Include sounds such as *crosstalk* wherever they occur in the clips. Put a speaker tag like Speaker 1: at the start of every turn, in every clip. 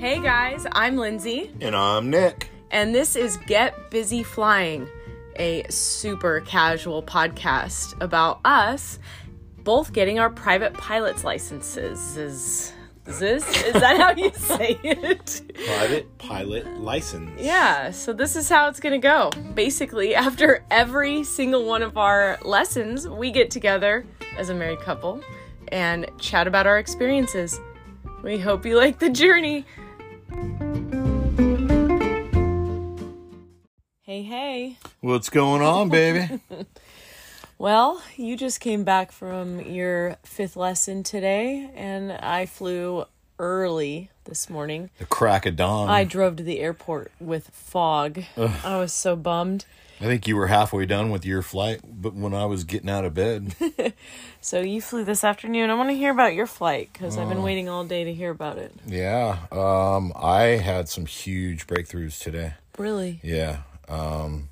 Speaker 1: Hey guys, I'm Lindsay,
Speaker 2: And I'm Nick.
Speaker 1: and this is Get Busy Flying, a super casual podcast about us both getting our private pilot's licenses. Is, is this is that how you *laughs* say it?
Speaker 2: Private pilot license.
Speaker 1: Yeah, so this is how it's gonna go. Basically, after every single one of our lessons, we get together as a married couple and chat about our experiences. We hope you like the journey. Hey, hey.
Speaker 2: What's going on, baby? *laughs*
Speaker 1: Well, you just came back from your fifth lesson today, and I flew early this morning.
Speaker 2: the crack of dawn.
Speaker 1: I drove to the airport with fog. I was so bummed.
Speaker 2: I think you were halfway done with your flight, but when I was getting out of bed, *laughs*
Speaker 1: So you flew this afternoon. I want to hear about your flight because I've been waiting all day to hear about it.
Speaker 2: yeah, um, I had some huge breakthroughs today.
Speaker 1: Really?
Speaker 2: Yeah. Um,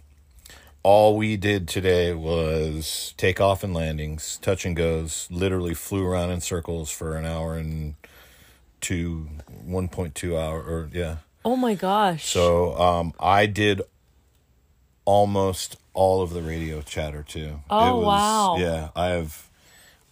Speaker 2: all we did today was takeoff and landings, touch and goes. Literally flew around in circles for an hour and two, point two hour, or yeah.
Speaker 1: Oh my gosh.
Speaker 2: So um, I did almost all of the radio chatter too.
Speaker 1: Oh, wow.
Speaker 2: Yeah, I have.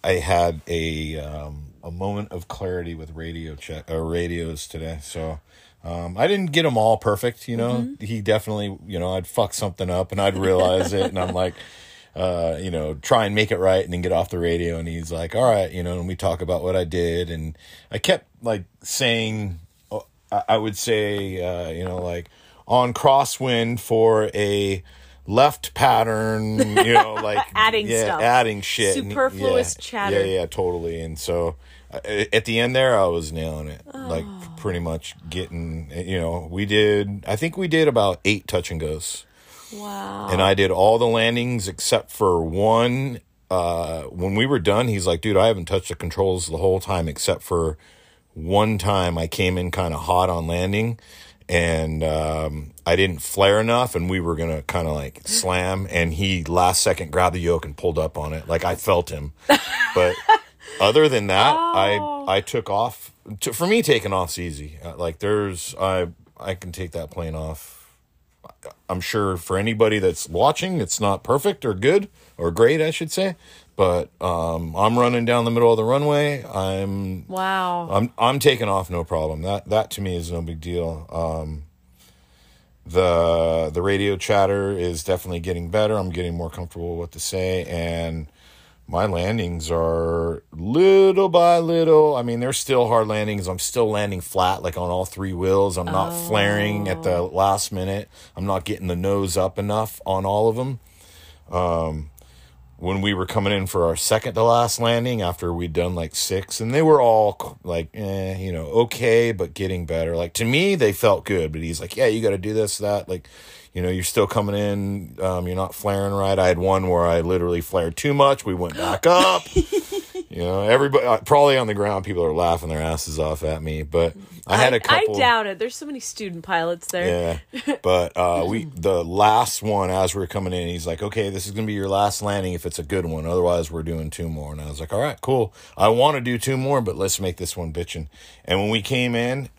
Speaker 2: I had a um, a moment of clarity with radio chat or radios today. So um, I didn't get them all perfect. You know,
Speaker 1: Mm-hmm.
Speaker 2: he definitely. You know, I'd fuck something up and I'd realize it, and I'm like. Uh, you know, try and make it right and then get off the radio. And he's like, all right, you know, and we talk about what I did. And I kept like saying, oh, I would say, uh, you know, like on crosswind for a left pattern, you know, *laughs* like
Speaker 1: Adding
Speaker 2: yeah,
Speaker 1: stuff.
Speaker 2: adding shit, And-
Speaker 1: Superfluous
Speaker 2: yeah,
Speaker 1: chatter.
Speaker 2: Yeah, yeah, totally. And so uh, at the end there, I was nailing it, like
Speaker 1: Oh.
Speaker 2: pretty much getting, you know, we did. I think we did about eight touch and goes
Speaker 1: wow.
Speaker 2: and I did all the landings except for one. Uh, when we were done, he's like, "Dude, I haven't touched the controls the whole time except for one time. I came in kind of hot on landing, and um, I didn't flare enough, and we were gonna kind of like slam, and he last second grabbed the yoke and pulled up on it. Like I felt him, *laughs* but other than that,
Speaker 1: Oh.
Speaker 2: I I took off. To, for me, taking off's easy. Uh, Like there's I I can take that plane off I'm sure for anybody that's watching, it's not perfect or good or great, I should say. But um, I'm running down the middle of the runway. I'm
Speaker 1: wow.
Speaker 2: I'm I'm taking off no problem. That that to me is no big deal. Um, the the radio chatter is definitely getting better. I'm getting more comfortable with what to say, and my landings are little by little. I mean, they're still hard landings. I'm still landing flat, like on all three wheels. I'm not flaring at the last minute. I'm not getting the nose up enough on all of them when we were coming in for our second to last landing after we'd done like six and they were all like eh, you know okay but getting better like to me they felt good but he's like yeah you got to do this that like you know you're still coming in um, you're not flaring right i had one where i literally flared too much we went back up *laughs* you know everybody uh, probably on the ground people are laughing their asses off at me but i had a couple
Speaker 1: I doubt it. There's so many student pilots there.
Speaker 2: yeah, *laughs* but uh, we the last one as we are coming in, he's like, "Okay, this is gonna be your last landing if it's a good one. Otherwise, we're doing two more." And I was like, "All right, cool. I want to do two more, but let's make this one bitching." And when we came in,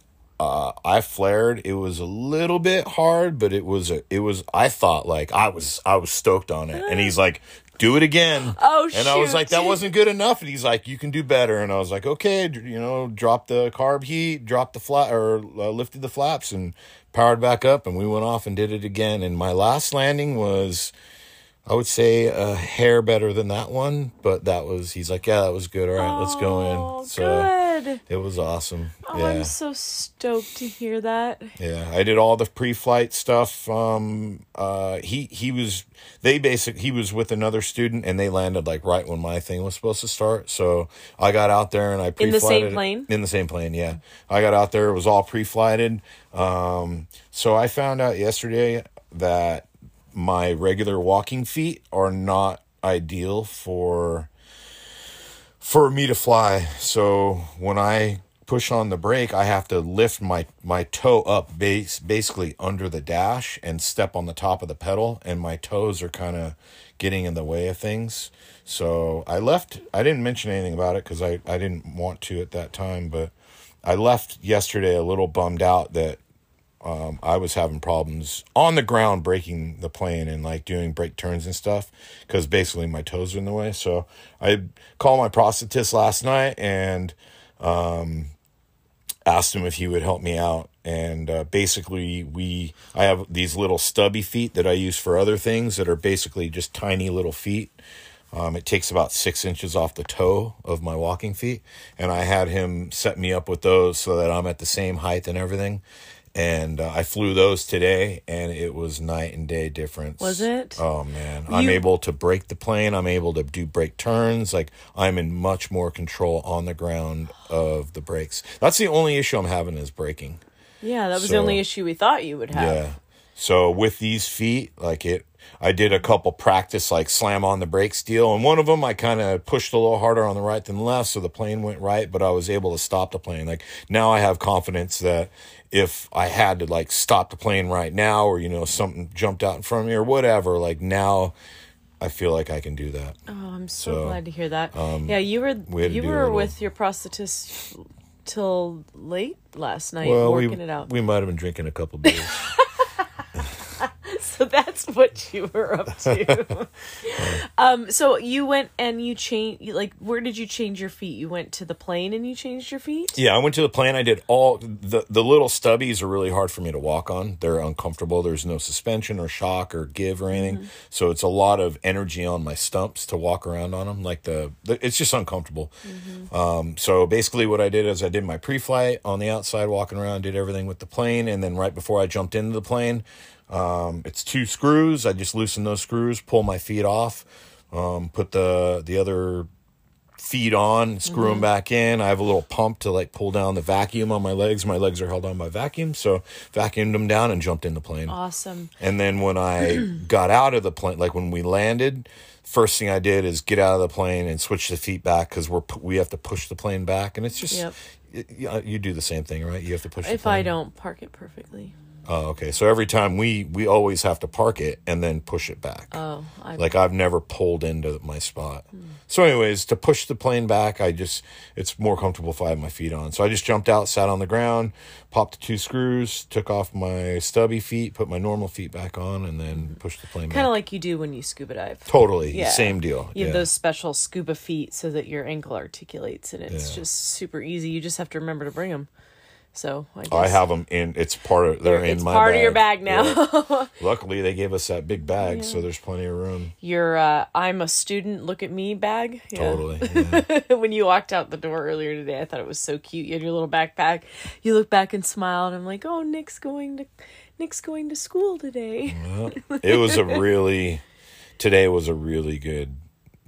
Speaker 2: uh, I flared. It was a little bit hard, but it was a, it was. I thought like I was I was stoked on it, and he's *gasps* like. Do it again.
Speaker 1: Oh,
Speaker 2: And I was like, that wasn't good enough. And he's like, you can do better. And I was like, okay, you know, drop the carb heat, drop the flat, or uh, lifted the flaps and powered back up. And we went off and did it again. And my last landing was, I would say, a hair better than that one. But that was, he's like, yeah, that was good. All right, let's go
Speaker 1: Oh,
Speaker 2: in. So
Speaker 1: good.
Speaker 2: it was awesome.
Speaker 1: Oh,
Speaker 2: yeah.
Speaker 1: I'm so stoked to hear that.
Speaker 2: Yeah, I did all the pre-flight stuff. Um, uh, he he was they basic he was with another student and they landed like right when my thing was supposed to start. So I got out there and I pre
Speaker 1: In the same plane?
Speaker 2: In the same plane, yeah. I got out there. It was all pre-flighted. Um, so I found out yesterday that my regular walking feet are not ideal for for me to fly. So when I push on the brake, I have to lift my my toe up base basically under the dash and step on the top of the pedal and my toes are kind of getting in the way of things. So I left I didn't mention anything about it cuz I I didn't want to at that time, but I left yesterday a little bummed out that um, I was having problems on the ground braking the plane and like doing brake turns and stuff because basically my toes are in the way. So I called my prosthetist last night and um, asked him if he would help me out. And uh, basically, we I have these little stubby feet that I use for other things that are basically just tiny little feet. Um, it takes about six inches off the toe of my walking feet, and I had him set me up with those so that I'm at the same height and everything and uh, I flew those today, and it was night and day difference.
Speaker 1: Was it?
Speaker 2: Oh man, I'm able to brake the plane. I'm able to do brake turns. Like I'm in much more control on the ground of the brakes. That's the only issue I'm having is braking.
Speaker 1: Yeah, that was the only issue we thought you would have.
Speaker 2: Yeah. So with these feet, like it, I did a couple practice like slam on the brakes deal, and one of them I kind of pushed a little harder on the right than left, so the plane went right, but I was able to stop the plane. Like now, I have confidence that if I had to like stop the plane right now, or you know something jumped out in front of me or whatever, like now. I feel like I can do that.
Speaker 1: Oh, I'm so,
Speaker 2: So, um,
Speaker 1: glad to hear that. yeah, you were
Speaker 2: we
Speaker 1: you were with your prosthetist till late last night
Speaker 2: Well, we
Speaker 1: working it out.
Speaker 2: we might have been drinking a couple beers. *laughs* *laughs*
Speaker 1: what you were up to. *laughs* um, so you went and you changed. Like, where did you change your feet? You went to the plane and you changed your feet.
Speaker 2: Yeah, I went to the plane. I did all the the little stubbies are really hard for me to walk on. They're uncomfortable. There's no suspension or shock or give or anything. So it's a lot of energy on my stumps to walk around on them. Like the, the it's just uncomfortable. Um, so basically, what I did is I did my pre-flight on the outside, walking around, did everything with the plane, and then right before I jumped into the plane, um, it's two screws. I just loosen those screws, pull my feet off, um, put the the other feet on, screw them back in. I have a little pump to like pull down the vacuum on my legs. My legs are held on by vacuum, so vacuumed them down and jumped in the plane.
Speaker 1: Awesome.
Speaker 2: And then when I *clears throat* got out of the plane, like when we landed, first thing I did is get out of the plane and switch the feet back because we're we have to push the plane back, and it's just
Speaker 1: Yep.
Speaker 2: y- y- you do the same thing, right? You have to push. the
Speaker 1: If I don't park it perfectly.
Speaker 2: Oh, okay. So every time we we always have to park it and then push it back.
Speaker 1: Oh, I
Speaker 2: Like I've never pulled into my spot. Hmm. So, anyways, to push the plane back, I just it's more comfortable if I have my feet on. So I just jumped out, sat on the ground, popped the two screws, took off my stubby feet, put my normal feet back on, and then mm-hmm. pushed the plane back.
Speaker 1: kind of like you do when you scuba dive.
Speaker 2: totally
Speaker 1: Yeah.
Speaker 2: same deal.
Speaker 1: You have those special scuba feet so that your ankle articulates, and it's
Speaker 2: Yeah.
Speaker 1: just super easy. You just have to remember to bring them. So I,
Speaker 2: I have them in. It's part of. They're in
Speaker 1: it's
Speaker 2: my.
Speaker 1: part of your bag now.
Speaker 2: Yeah. *laughs* Luckily, they gave us that big bag, so there's plenty of room.
Speaker 1: your uh, "I'm a student, look at me" bag. Yeah.
Speaker 2: Totally. *laughs* Yeah.
Speaker 1: when you walked out the door earlier today, I thought it was so cute. You had your little backpack. You look back and smiled. And I'm like, oh, Nick's going to Nick's going to school today.
Speaker 2: it was a really. Today was a really good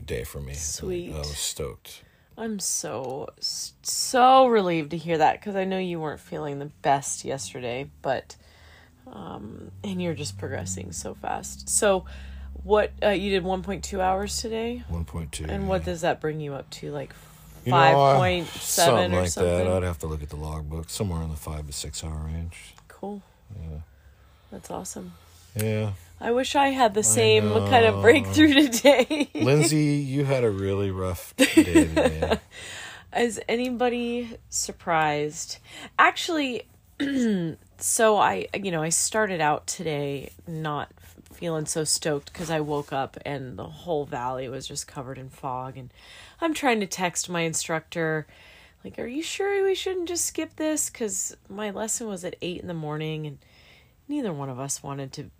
Speaker 2: day for me. *laughs*
Speaker 1: Sweet.
Speaker 2: I was stoked.
Speaker 1: I'm so so relieved to hear that because I know you weren't feeling the best yesterday, but um, and you're just progressing so fast. So, what uh, you did 1.2 hours today,
Speaker 2: One point two.
Speaker 1: and what does that bring you up to? Like
Speaker 2: You know,
Speaker 1: five
Speaker 2: I-
Speaker 1: point seven
Speaker 2: something
Speaker 1: or
Speaker 2: like
Speaker 1: something.
Speaker 2: that. I'd have to look at the logbook. Somewhere in the five to six hour range.
Speaker 1: Cool. Yeah. That's awesome.
Speaker 2: Yeah.
Speaker 1: I wish I had the same kind of breakthrough *laughs* today.
Speaker 2: Lindsay, you had a really rough day today. *laughs*
Speaker 1: Is anybody surprised? Actually, *clears throat* so I, you know, I started out today not feeling so stoked because I woke up and the whole valley was just covered in fog. And I'm trying to text my instructor, like, are you sure we shouldn't just skip this? Because my lesson was at 8 in the morning and neither one of us wanted to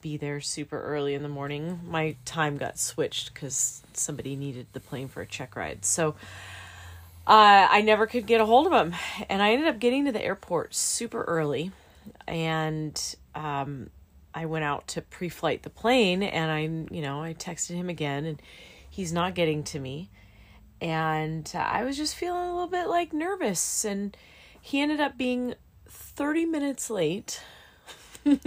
Speaker 1: be there super early in the morning. My time got switched because somebody needed the plane for a check ride. So uh, I never could get a hold of him. And I ended up getting to the airport super early. And um, I went out to pre flight the plane and I, you know, I texted him again and he's not getting to me. And I was just feeling a little bit like nervous. And he ended up being 30 minutes late. *laughs*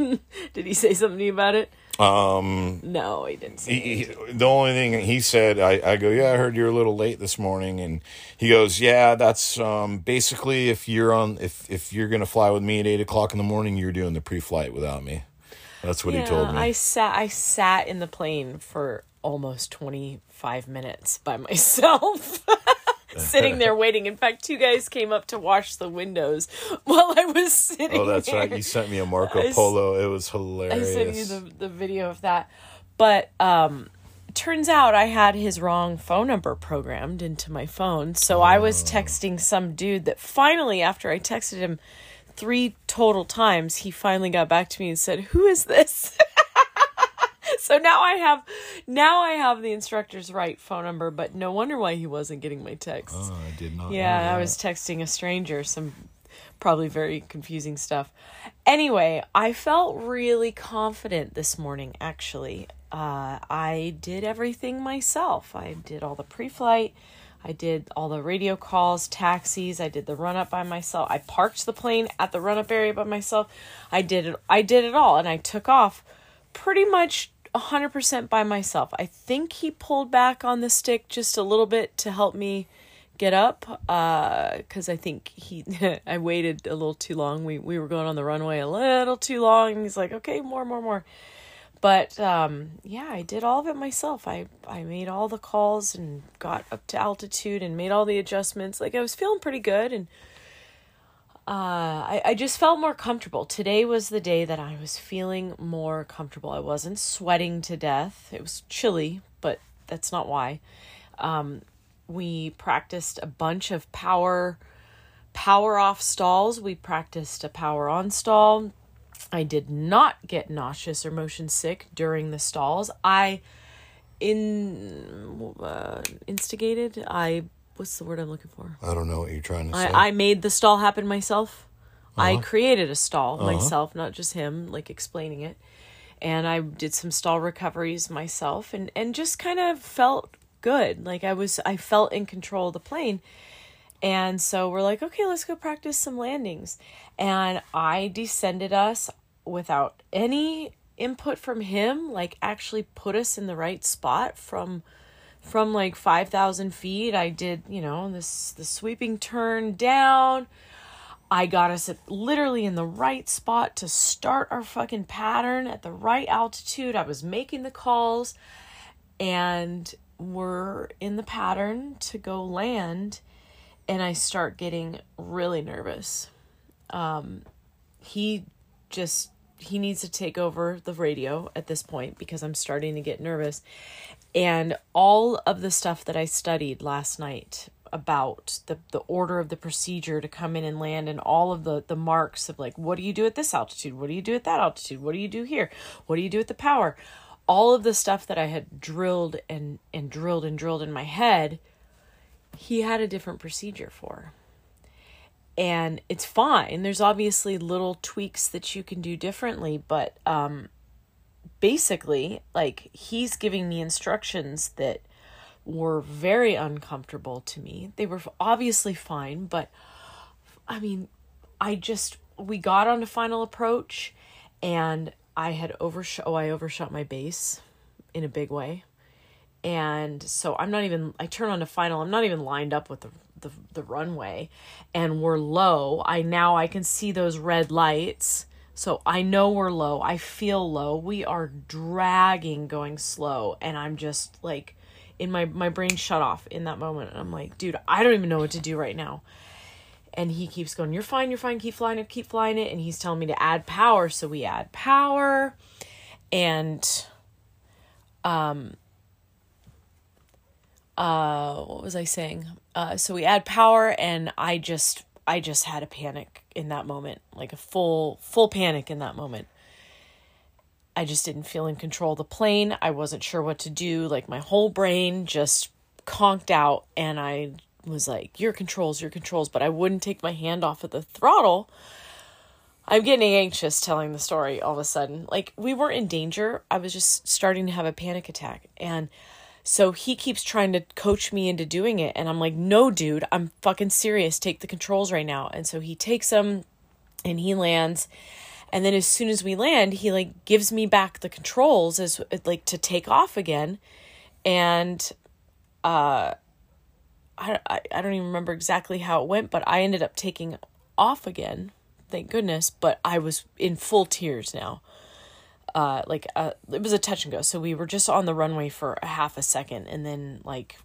Speaker 1: Did he say something about it?
Speaker 2: Um,
Speaker 1: No, he didn't say.
Speaker 2: he, he- the only thing he said, I, I go, yeah, I heard you're a little late this morning, and he goes, yeah, that's um, basically if you're on, if if you're gonna fly with me at eight o'clock in the morning, you're doing the pre-flight without me. That's what he told me.
Speaker 1: I sat I sat in the plane for almost 25 minutes by *laughs* myself. *laughs* sitting there waiting. In fact, two guys came up to wash the windows *laughs* while I was sitting.
Speaker 2: Oh, that's
Speaker 1: there.
Speaker 2: right. You sent me a Marco
Speaker 1: I
Speaker 2: Polo. It was hilarious.
Speaker 1: I sent you the, the video of that. But um turns out I had his wrong phone number programmed into my phone. So I was texting some dude that finally after I texted him three total times, he finally got back to me and said, "Who is this?" *laughs* *laughs* so now I have now I have the instructor's right phone number, but no wonder why he wasn't getting my texts.
Speaker 2: Oh, I did not.
Speaker 1: Yeah, I was texting a stranger some probably very confusing stuff. Anyway, I felt really confident this morning actually. Uh, I did everything myself. I did all the pre flight, I did all the radio calls, taxis, I did the run up by myself. I parked the plane at the run up area by myself. I did it I did it all and I took off pretty much 100% by myself. I think he pulled back on the stick just a little bit to help me get up uh cuz I think he *laughs* I waited a little too long. We we were going on the runway a little too long and he's like, "Okay, more more more." But um yeah, I did all of it myself. I I made all the calls and got up to altitude and made all the adjustments. Like I was feeling pretty good and uh, I, I just felt more comfortable. Today was the day that I was feeling more comfortable. I wasn't sweating to death. It was chilly, but that's not why. Um, we practiced a bunch of power power off stalls. We practiced a power on stall. I did not get nauseous or motion sick during the stalls. I in uh, instigated. I what's the word I'm looking for?
Speaker 2: I don't know what you're trying to say.
Speaker 1: I, I made the stall happen myself. I uh-huh. created a stall uh-huh. myself, not just him, like explaining it. And I did some stall recoveries myself and, and just kind of felt good. Like I was I felt in control of the plane. And so we're like, okay, let's go practice some landings. And I descended us without any input from him, like actually put us in the right spot from from like 5000 feet i did you know this the sweeping turn down. I got us at literally in the right spot to start our fucking pattern at the right altitude. I was making the calls and we're in the pattern to go land and i start getting really nervous. Um he just he needs to take over the radio at this point because i'm starting to get nervous and all of the stuff that I studied last night about the the order of the procedure to come in and land and all of the the marks of like what do you do at this altitude? What do you do at that altitude? What do you do here? What do you do at the power? All of the stuff that I had drilled and and drilled and drilled in my head he had a different procedure for. And it's fine. There's obviously little tweaks that you can do differently but um basically like he's giving me instructions that were very uncomfortable to me. They were obviously fine, but I mean, I just we got on to final approach and I had overshot oh, I overshot my base in a big way. And so I'm not even I turn on to final. I'm not even lined up with the the, the runway and we're low. I now I can see those red lights. So I know we're low. I feel low. We are dragging going slow and I'm just like in my my brain shut off in that moment and I'm like, dude, I don't even know what to do right now. And he keeps going, You're fine, you're fine, keep flying it, keep flying it. And he's telling me to add power. So we add power. And um uh what was I saying? Uh so we add power and I just I just had a panic in that moment, like a full full panic in that moment. I just didn't feel in control of the plane. I wasn't sure what to do. Like my whole brain just conked out and I was like, your controls, your controls, but I wouldn't take my hand off of the throttle. I'm getting anxious telling the story all of a sudden. Like we weren't in danger. I was just starting to have a panic attack. And so he keeps trying to coach me into doing it. And I'm like, no, dude, I'm fucking serious. Take the controls right now. And so he takes them and he lands. And then as soon as we land, he like gives me back the controls as like to take off again. And uh I, I, I don't even remember exactly how it went, but I ended up taking off again. Thank goodness. But I was in full tears now. Uh, like uh, it was a touch and go. So we were just on the runway for a half a second, and then like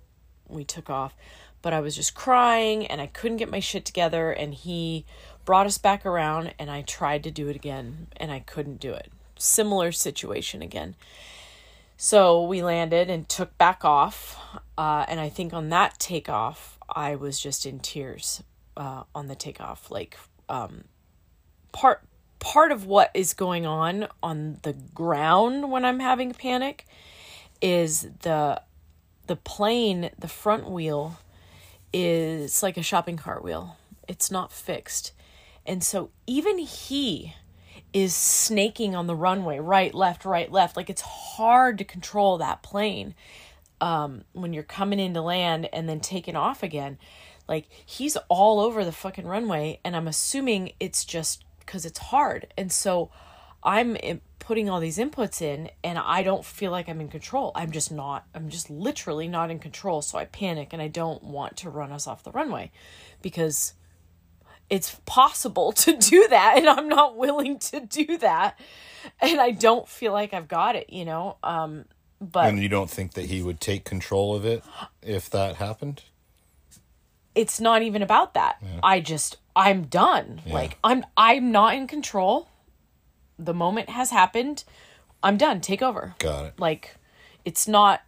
Speaker 1: we took off. But I was just crying and I couldn't get my shit together. And he brought us back around and I tried to do it again and I couldn't do it. Similar situation again. So we landed and took back off. Uh, and I think on that takeoff, I was just in tears uh, on the takeoff. Like, um, part part of what is going on on the ground when I'm having panic is the the plane, the front wheel is like a shopping cart wheel. It's not fixed. And so even he is snaking on the runway, right, left, right, left. Like it's hard to control that plane um, when you're coming into land and then taking off again. Like he's all over the fucking runway, and I'm assuming it's just because it's hard. And so I'm putting all these inputs in, and I don't feel like I'm in control. I'm just not. I'm just literally not in control. So I panic, and I don't want to run us off the runway because it's possible *laughs* to do that and I'm not willing to do that and I don't feel like I've got it, you know. Um but
Speaker 2: And you don't think that he would take control of it if that happened?
Speaker 1: It's not even about that. Yeah. I just I'm done. Yeah. Like I'm I'm not in control. The moment has happened. I'm done. Take over.
Speaker 2: Got it.
Speaker 1: Like it's not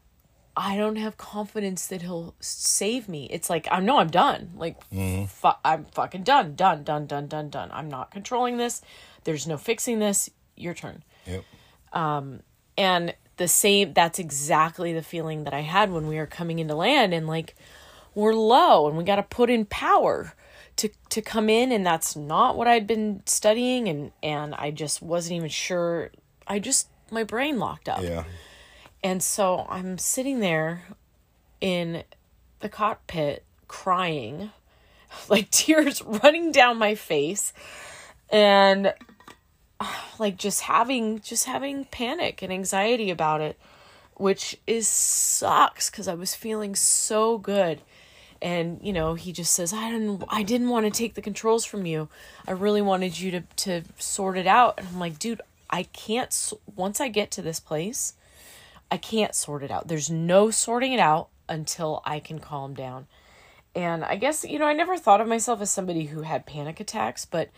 Speaker 1: I don't have confidence that he'll save me. It's like I know I'm done. Like mm-hmm. fu- I'm fucking done, done, done, done, done, done. I'm not controlling this. There's no fixing this. Your turn.
Speaker 2: Yep.
Speaker 1: Um, and the same. That's exactly the feeling that I had when we were coming into land, and like we're low, and we got to put in power to to come in, and that's not what I'd been studying, and and I just wasn't even sure. I just my brain locked up.
Speaker 2: Yeah.
Speaker 1: And so I'm sitting there in the cockpit crying, *laughs* like tears *laughs* running down my face and *sighs* like just having just having panic and anxiety about it, which is sucks cuz I was feeling so good. And you know, he just says, "I didn't I didn't want to take the controls from you. I really wanted you to to sort it out." And I'm like, "Dude, I can't once I get to this place, I can't sort it out. There's no sorting it out until I can calm down. And I guess, you know, I never thought of myself as somebody who had panic attacks, but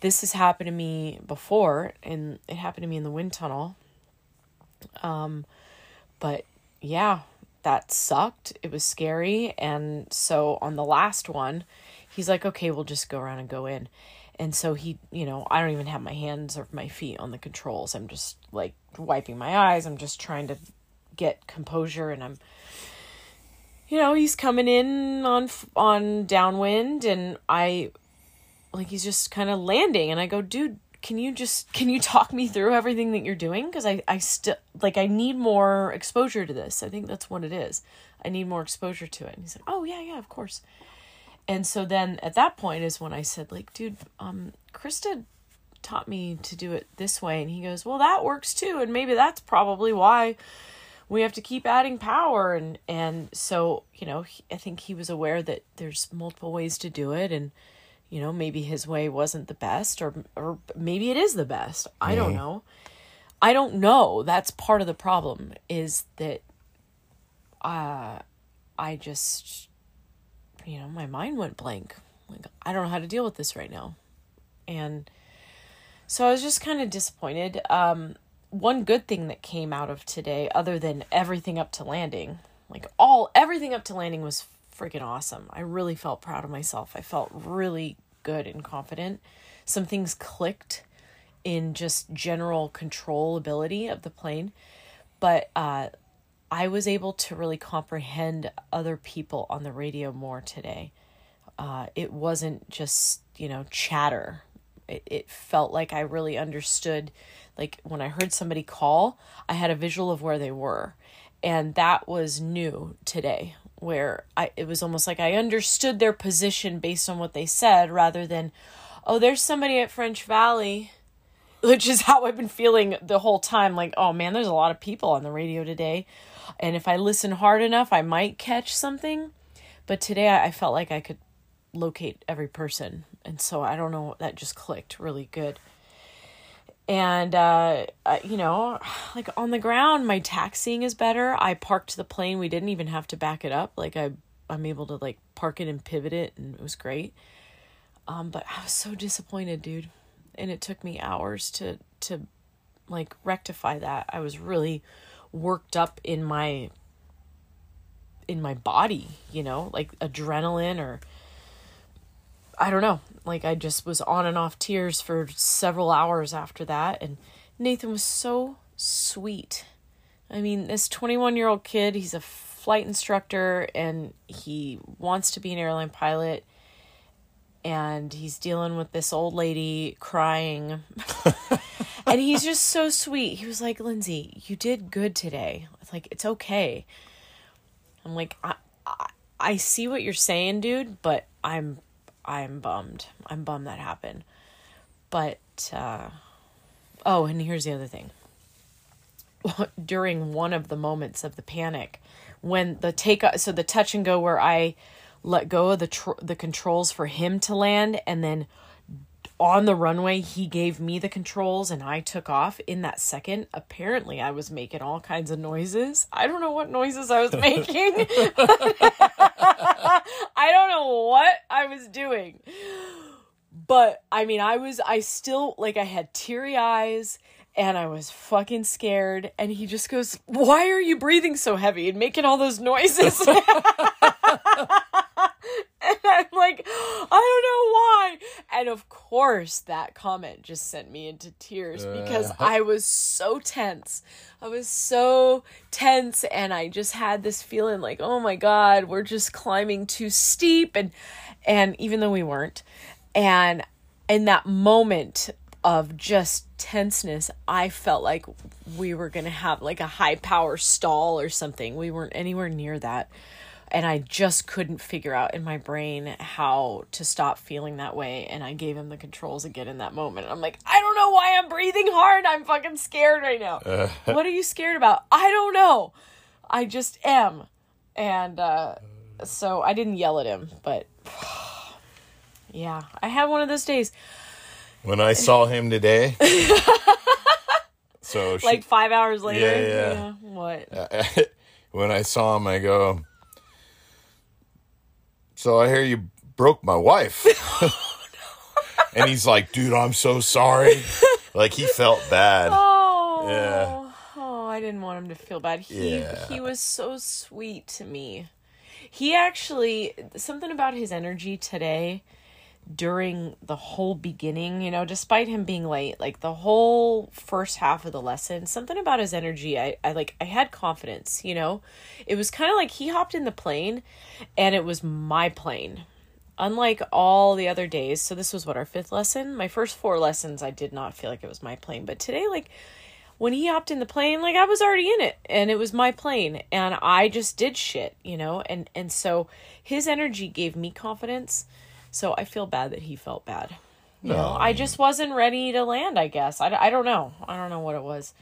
Speaker 1: this has happened to me before and it happened to me in the wind tunnel. Um but yeah, that sucked. It was scary and so on the last one, he's like, "Okay, we'll just go around and go in." And so he, you know, I don't even have my hands or my feet on the controls. I'm just like wiping my eyes. I'm just trying to get composure and I'm you know, he's coming in on on downwind and I like he's just kind of landing and I go, "Dude, can you just can you talk me through everything that you're doing because I I still like I need more exposure to this. I think that's what it is. I need more exposure to it." And he's like, "Oh, yeah, yeah, of course." And so then at that point is when I said like, "Dude, um Krista taught me to do it this way." And he goes, "Well, that works too, and maybe that's probably why we have to keep adding power and and so you know he, i think he was aware that there's multiple ways to do it and you know maybe his way wasn't the best or or maybe it is the best i mm-hmm. don't know i don't know that's part of the problem is that uh i just you know my mind went blank like i don't know how to deal with this right now and so i was just kind of disappointed um one good thing that came out of today, other than everything up to landing, like all everything up to landing was freaking awesome. I really felt proud of myself. I felt really good and confident. Some things clicked in just general control ability of the plane, but uh, I was able to really comprehend other people on the radio more today. Uh, it wasn't just you know chatter. It it felt like I really understood like when I heard somebody call, I had a visual of where they were. And that was new today, where I it was almost like I understood their position based on what they said rather than, oh, there's somebody at French Valley, *laughs* which is how I've been feeling the whole time. Like, oh man, there's a lot of people on the radio today. And if I listen hard enough, I might catch something. But today I felt like I could locate every person. And so I don't know, that just clicked really good and uh, you know *sighs* like on the ground my taxiing is better. I parked the plane. We didn't even have to back it up. Like i i'm able to like park it and pivot it and it was great. Um but i was so disappointed dude. And it took me hours to to like rectify that. I was really worked up in my in my body you know? Like adrenaline or I don't know. Like I just was on and off tears for several hours after that and Nathan was so sweet. I mean, this 21-year-old kid, he's a flight instructor and he wants to be an airline pilot and he's dealing with this old lady crying. *laughs* and he's just so sweet. He was like, "Lindsay, you did good today. It's like it's okay." I'm like, I, I, I see what you're saying, dude, but I'm I'm bummed. I'm bummed that happened. But uh oh, and here's the other thing. *laughs* During one of the moments of the panic, when the take so the touch and go where I let go of the tr- the controls for him to land and then on the runway he gave me the controls and I took off in that second apparently I was making all kinds of noises I don't know what noises I was *laughs* making *laughs* *laughs* I don't know what I was doing. But I mean I was I still like I had teary eyes and I was fucking scared. And he just goes why are you breathing so heavy and making all those noises *laughs* *laughs* *laughs* and I'm like, I don't know why. And of course, that comment just sent me into tears because uh. I was so tense. I was so tense, and I just had this feeling like, oh my God, we're just climbing too steep. And, and even though we weren't, and in that moment of just tenseness, I felt like we were going to have like a high power stall or something. We weren't anywhere near that and I just couldn't figure out in my brain how to stop feeling that way. And I gave him the controls again in that moment. I'm like, I don't know why I'm breathing hard. I'm fucking scared right now. *laughs* Uh. what are you scared about? I don't know. I just am. And uh, so I didn't yell at him, but *sighs* yeah, I had one of those days.
Speaker 2: When I saw him today. *laughs*
Speaker 1: so she, like five hours later.
Speaker 2: Yeah, yeah. yeah.
Speaker 1: What? *laughs*
Speaker 2: when I saw him, I go, so I hear you broke my wife. *laughs* *laughs* and he's like, dude, I'm so sorry. like he felt bad.
Speaker 1: Oh. Yeah. Oh, I didn't want him to feel bad. He yeah. he was so sweet to me. He actually something about his energy today during the whole beginning, you know, despite him being late, like the whole first half of the lesson, something about his energy, I, I like, I had confidence, you know? It was kind of like he hopped in the plane and it was my plane. Unlike all the other days, so this was what our fifth lesson. My first four lessons, I did not feel like it was my plane, but today, like, when he hopped in the plane, like I was already in it and it was my plane and I just did shit, you know? And and so his energy gave me confidence so I feel bad that he felt bad. You no. know, I just wasn't ready to land, I guess. I, I don't know. I don't know what it was.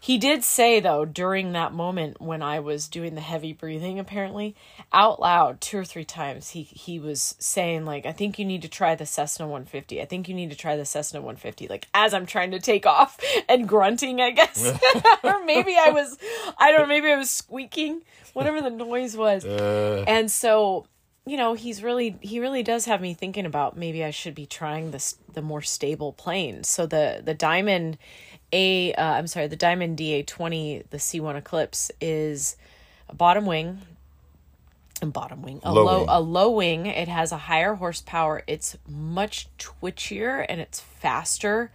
Speaker 1: He did say, though, during that moment when I was doing the heavy breathing, apparently, out loud, two or three times, he, he was saying, like, I think you need to try the Cessna 150. I think you need to try the Cessna 150. Like, as I'm trying to take off *laughs* and grunting, I guess. *laughs* *laughs* or maybe I was, I don't know, maybe I was squeaking, whatever the noise was. Uh. And so you know he's really he really does have me thinking about maybe I should be trying this the more stable plane. So the the Diamond A uh, I'm sorry the Diamond DA twenty the C one Eclipse is a bottom wing. And bottom wing. A low, low wing. a low wing. It has a higher horsepower. It's much twitchier and it's faster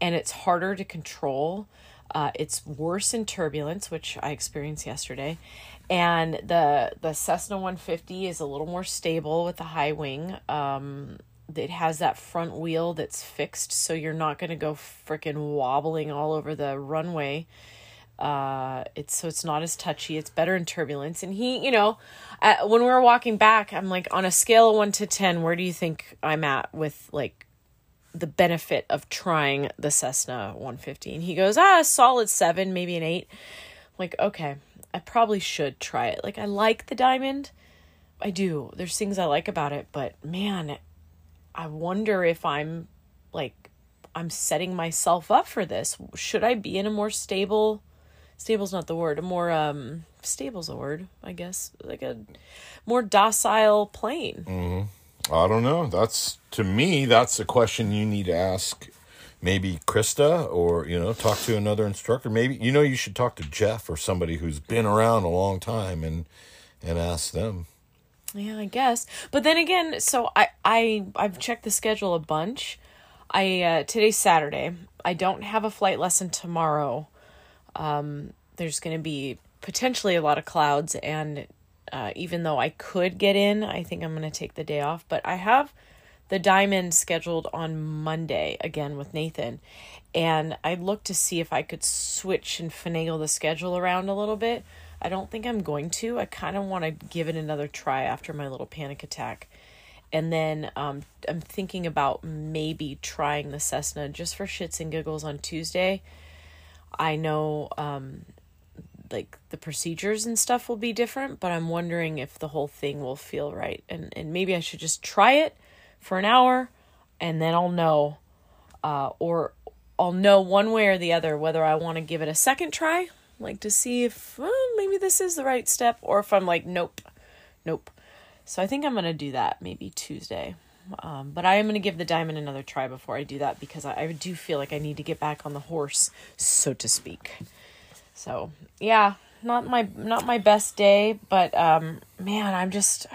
Speaker 1: and it's harder to control. Uh, it's worse in turbulence which i experienced yesterday and the the Cessna 150 is a little more stable with the high wing. Um, it has that front wheel that's fixed, so you're not going to go freaking wobbling all over the runway. Uh, it's so it's not as touchy. It's better in turbulence. And he, you know, when we were walking back, I'm like, on a scale of one to ten, where do you think I'm at with like the benefit of trying the Cessna 150? And he goes, ah, solid seven, maybe an eight. I'm like, okay, I probably should try it. Like I like the diamond. I do. There's things I like about it, but man, I wonder if I'm like I'm setting myself up for this. Should I be in a more stable stable's not the word, a more um stable's a word, I guess. Like a more docile plane.
Speaker 2: I don't know. That's to me. That's a question you need to ask. Maybe Krista, or you know, talk to another instructor. Maybe you know you should talk to Jeff or somebody who's been around a long time and and ask them.
Speaker 1: Yeah, I guess. But then again, so I I I've checked the schedule a bunch. I uh today's Saturday. I don't have a flight lesson tomorrow. Um there's going to be potentially a lot of clouds and uh even though I could get in, I think I'm going to take the day off, but I have the diamond scheduled on Monday again with Nathan. And I looked to see if I could switch and finagle the schedule around a little bit. I don't think I'm going to. I kind of want to give it another try after my little panic attack. And then um, I'm thinking about maybe trying the Cessna just for shits and giggles on Tuesday. I know um, like the procedures and stuff will be different, but I'm wondering if the whole thing will feel right. And, and maybe I should just try it for an hour and then I'll know. Uh, or I'll know one way or the other whether I want to give it a second try, like to see if maybe this is the right step, or if I'm like, nope, nope. So I think I'm going to do that maybe Tuesday. Um, but I am going to give the diamond another try before I do that because I, I do feel like I need to get back on the horse, so to speak. So yeah, not my not my best day, but um, man, I'm just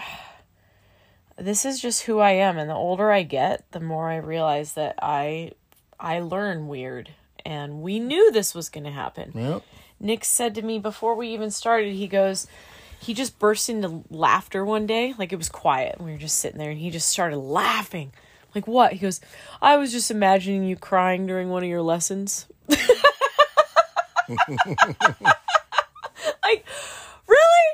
Speaker 1: this is just who I am, and the older I get, the more I realize that I I learn weird, and we knew this was going to happen.
Speaker 2: Yep.
Speaker 1: Nick said to me before we even started, he goes, he just burst into laughter one day. Like it was quiet. We were just sitting there and he just started laughing. Like, what? He goes, I was just imagining you crying during one of your lessons. *laughs* like, really?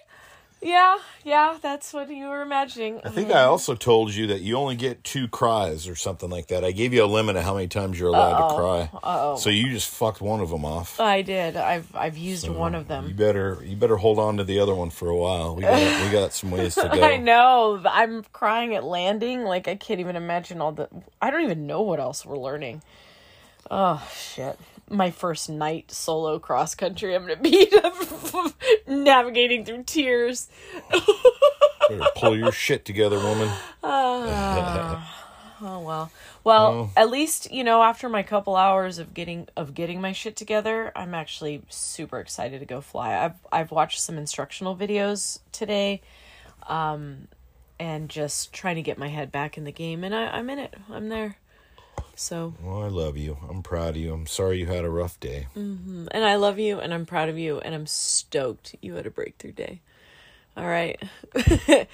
Speaker 1: Yeah, yeah, that's what you were imagining.
Speaker 2: I think I um, also told you that you only get two cries or something like that. I gave you a limit of how many times you're allowed to cry.
Speaker 1: Uh-oh.
Speaker 2: So you just fucked one of them off.
Speaker 1: I did. I've I've used one of them.
Speaker 2: You better you better hold on to the other one for a while. We got we got some ways to *laughs* go.
Speaker 1: I know. I'm crying at landing. Like I can't even imagine all the. I don't even know what else we're learning. Oh shit! My first night solo cross country. I'm gonna be *laughs* navigating through tears. *laughs*
Speaker 2: Pull your shit together, woman.
Speaker 1: Oh well. Well, at least you know after my couple hours of getting of getting my shit together, I'm actually super excited to go fly. I've I've watched some instructional videos today, um, and just trying to get my head back in the game, and I, I'm in it. I'm there. So,
Speaker 2: Well, I love you. I'm proud of you. I'm sorry you had a rough day. Mm-hmm.
Speaker 1: and I love you, and I'm proud of you, and I'm stoked you had a breakthrough day. All right. *laughs*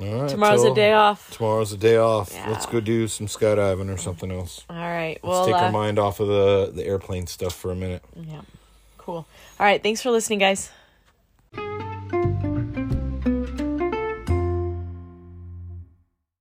Speaker 2: All right,
Speaker 1: Tomorrow's a day off.
Speaker 2: Tomorrow's a day off.
Speaker 1: Yeah.
Speaker 2: Let's go do some skydiving or something else.
Speaker 1: All right.
Speaker 2: Let's
Speaker 1: Well,
Speaker 2: take
Speaker 1: uh,
Speaker 2: our mind off of the the airplane stuff for a minute.
Speaker 1: yeah. Cool. All right. Thanks for listening, guys.